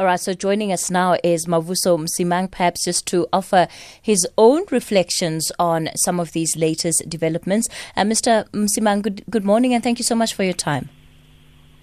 All right, so joining us now is Mavuso Msimang, perhaps just to offer his own reflections on some of these latest developments. Uh, Mr. Msimang, good, good morning and thank you so much for your time.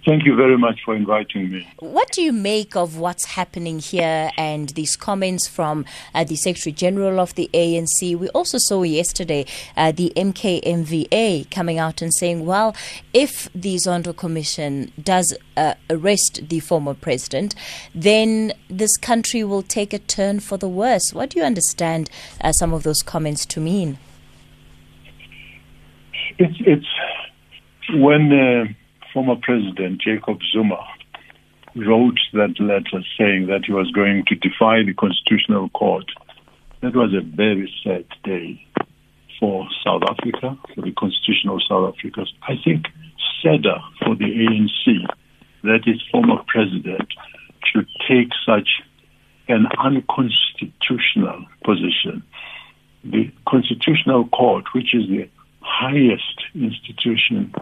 Thank you very much for inviting me. What do you make of what's happening here and these comments from uh, the Secretary General of the ANC? We also saw yesterday uh, the MKMVA coming out and saying, well, if the Zondo Commission does uh, arrest the former president, then this country will take a turn for the worse. What do you understand uh, some of those comments to mean? It's, it's when uh, former President Jacob Zuma wrote that letter saying that he was going to defy the Constitutional Court, that was a very sad day for South Africa, for the Constitutional South Africa. I think sadder for the ANC that its former president should take such an unconstitutional position. The Constitutional Court, which is the highest institution,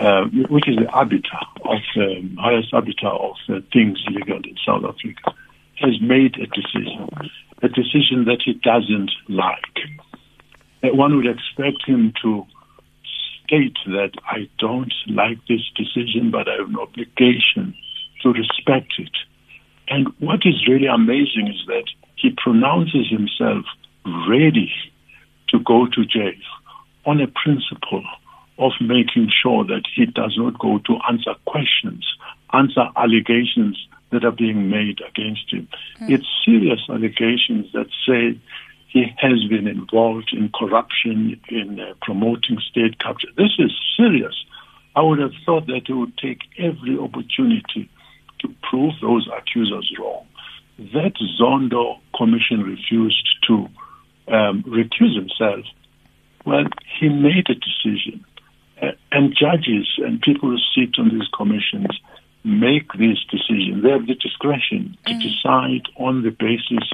uh, which is the arbiter of um, highest arbiter of uh, things legal in South Africa, has made a decision, a decision that he doesn't like. Uh, one would expect him to state that I don't like this decision, but I have an obligation to respect it. And what is really amazing is that he pronounces himself ready to go to jail on a principle of making sure that he does not go to answer questions, answer allegations that are being made against him. Mm. It's serious allegations that say he has been involved in corruption, in uh, promoting state capture. This is serious. I would have thought that he would take every opportunity to prove those accusers wrong. That Zondo Commission refused to um, recuse himself well, he made a decision. Uh, and judges and people who sit on these commissions make these decisions. They have the discretion to mm. decide on the basis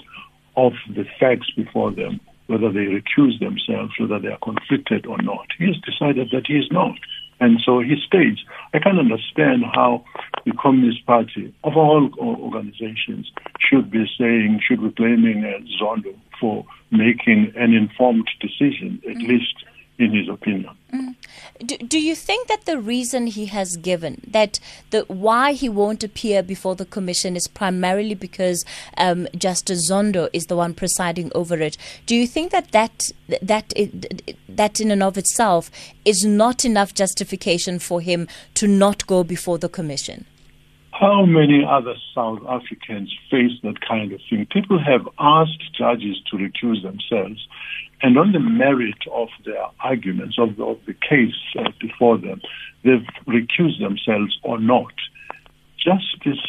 of the facts before them whether they recuse themselves, whether they are conflicted or not. He has decided that he is not. And so he states, I can understand how the Communist Party, of all organizations, should be saying, should be blaming uh, Zondo for making an informed decision, at mm. least in his opinion. Mm. Do, do you think that the reason he has given that the why he won't appear before the commission is primarily because um, Justice Zondo is the one presiding over it? Do you think that that that that in and of itself is not enough justification for him to not go before the commission? How many other South Africans face that kind of thing? People have asked judges to recuse themselves, and on the merit of their arguments, of the, of the case uh, before them, they've recused themselves or not. Justice,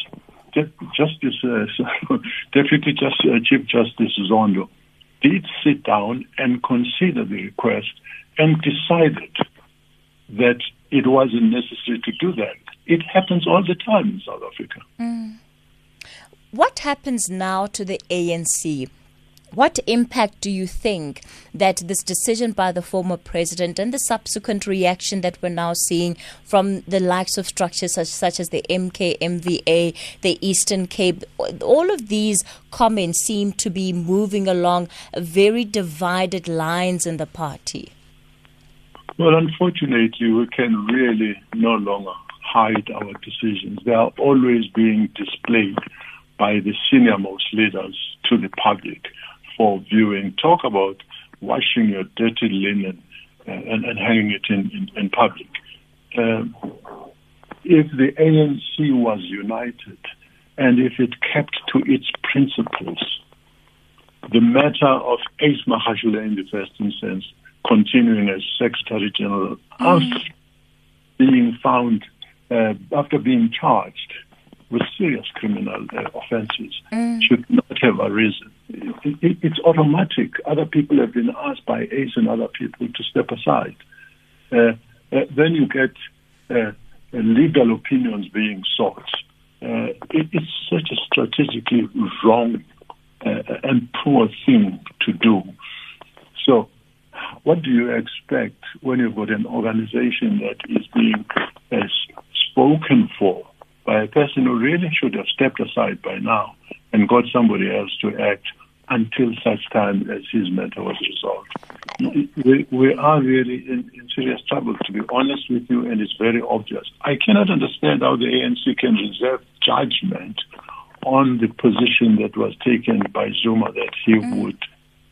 Justice, uh, Deputy uh, Chief Justice Zondo did sit down and consider the request and decided that it wasn't necessary to do that. It happens all the time in South Africa. Mm. What happens now to the ANC? What impact do you think that this decision by the former president and the subsequent reaction that we're now seeing from the likes of structures such, such as the MKMVA, the Eastern Cape, all of these comments seem to be moving along very divided lines in the party? Well, unfortunately, we can really no longer hide our decisions. They are always being displayed by the senior most leaders to the public for viewing. Talk about washing your dirty linen uh, and, and, hanging it in, in, in public. Um, if the ANC was united and if it kept to its principles, the matter of Ace Magashule in the first instance continuing as Secretary General mm. after being found, uh, after being charged with serious criminal uh, offenses, mm. should not have arisen. It, it, it's automatic. Other people have been asked by ACE and other people to step aside. Uh, uh then you get uh, legal opinions being sought. Uh, it, it's such a strategically wrong and poor thing to do. So what do you expect when you've got an organization that is being uh, spoken for by a person who really should have stepped aside by now and got somebody else to act until such time as his matter was resolved. We, we are really in, in, serious trouble, to be honest with you, and it's very obvious. I cannot understand how the ANC can reserve judgment on the position that was taken by Zuma that he mm. would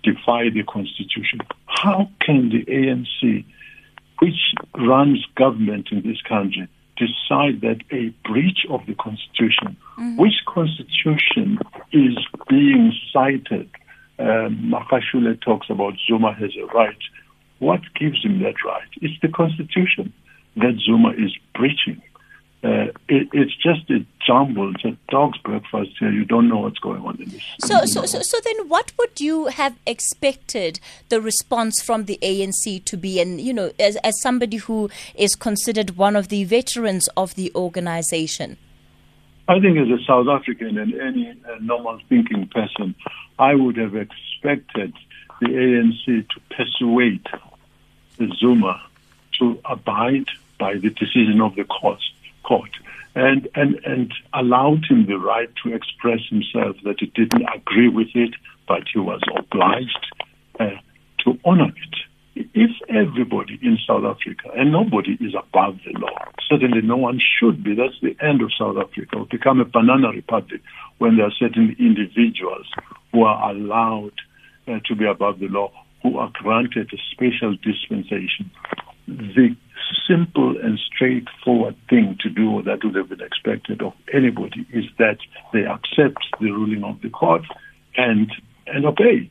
defy the constitution. How can the ANC, which runs government in this country, decide that a breach of the constitution, mm-hmm. which constitution is being cited? Um, Magashule talks about Zuma has a right. What gives him that right? It's the constitution that Zuma is breaching. Uh, it, it's just a jumble. It's a dog's breakfast here. You don't know what's going on in this. So, so, so, so then, what would you have expected the response from the ANC to be? And you know, as as somebody who is considered one of the veterans of the organization. I think, as a South African and any uh, normal thinking person, I would have expected the ANC to persuade the Zuma to abide by the decision of the courts court and, and, and allowed him the right to express himself that he didn't agree with it, but he was obliged uh, to honor it. If everybody in South Africa, and nobody is above the law, certainly no one should be, that's the end of South Africa, will become a banana republic when there are certain individuals who are allowed uh, to be above the law, who are granted a special dispensation. The simple and straightforward thing to do that would have been expected of anybody is that they accept the ruling of the court and and obey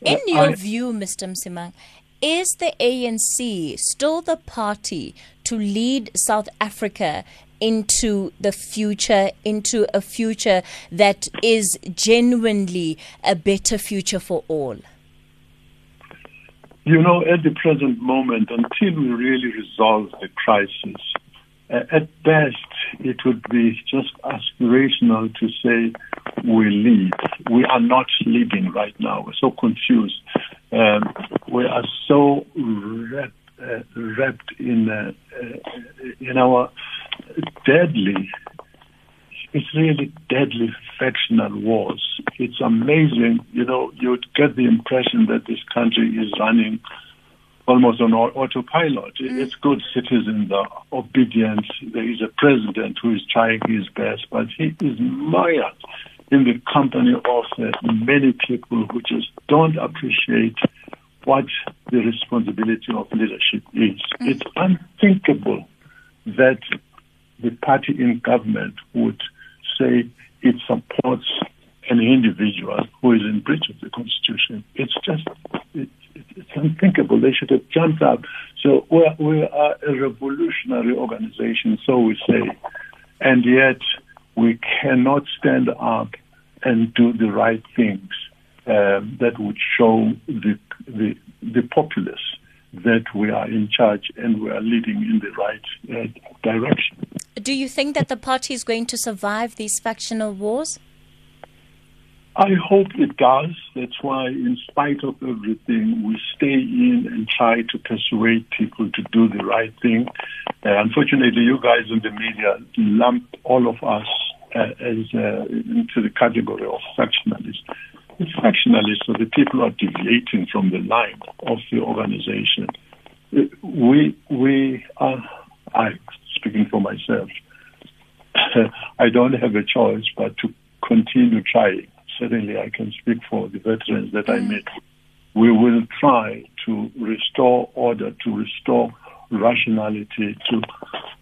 In uh, your I, view, Mr. Msimang, is the ANC still the party to lead South Africa into the future, into a future that is genuinely a better future for all? You know, at the present moment, until we really resolve the crisis, uh, at best, it would be just aspirational to say we lead. We are not leading right now. We're so confused. Um, we are so wrapped, uh, wrapped in uh, uh in our deadly it's really deadly factional wars. It's amazing, you know, you'd get the impression that this country is running almost on autopilot. Mm. It's good citizens are obedient. There is a president who is trying his best, but he is mired in the company of many people who just don't appreciate what the responsibility of leadership is. Mm. It's unthinkable that the party in government would say it supports an individual who is in breach of the Constitution. It's just, it, it's unthinkable. They should have jumped up. So we're, we are a revolutionary organization, so we say, and yet we cannot stand up and do the right things um, that would show the, the, the populace that we are in charge and we are leading in the right uh, direction. Do you think that the party is going to survive these factional wars? I hope it does. That's why, in spite of everything, we stay in and try to persuade people to do the right thing. Uh, unfortunately, you guys in the media lump all of us uh, as uh, into the category of factionalists. It's factionalists, so the people are deviating from the line of the organization. Uh, we we are. I speaking for myself. I don't have a choice but to continue trying. Certainly, I can speak for the veterans that I mm. met. We will try to restore order, to restore rationality, to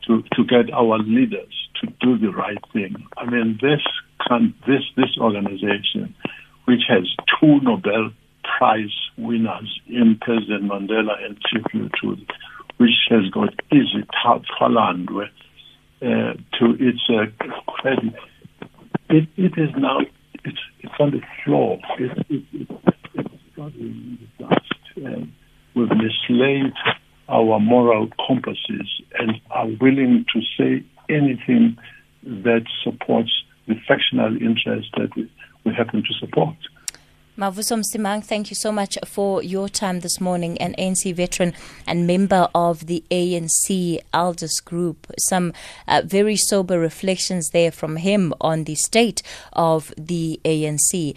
to to get our leaders to do the right thing. I mean, this can, this this organization, which has two Nobel Prize winners in President Mandela and Chief Luthuli, which has got Holland with uh, to its uh, credit. It, it is now it's it's on the floor. It, it, it, it's struggling in the dust. And we've mislaid our moral compasses and are willing to say anything that supports the factional interest that we, we happen to support. Mavuso Msimang, thank you so much for your time this morning. An ANC veteran and member of the ANC Elders Group. Some uh, very sober reflections there from him on the state of the ANC.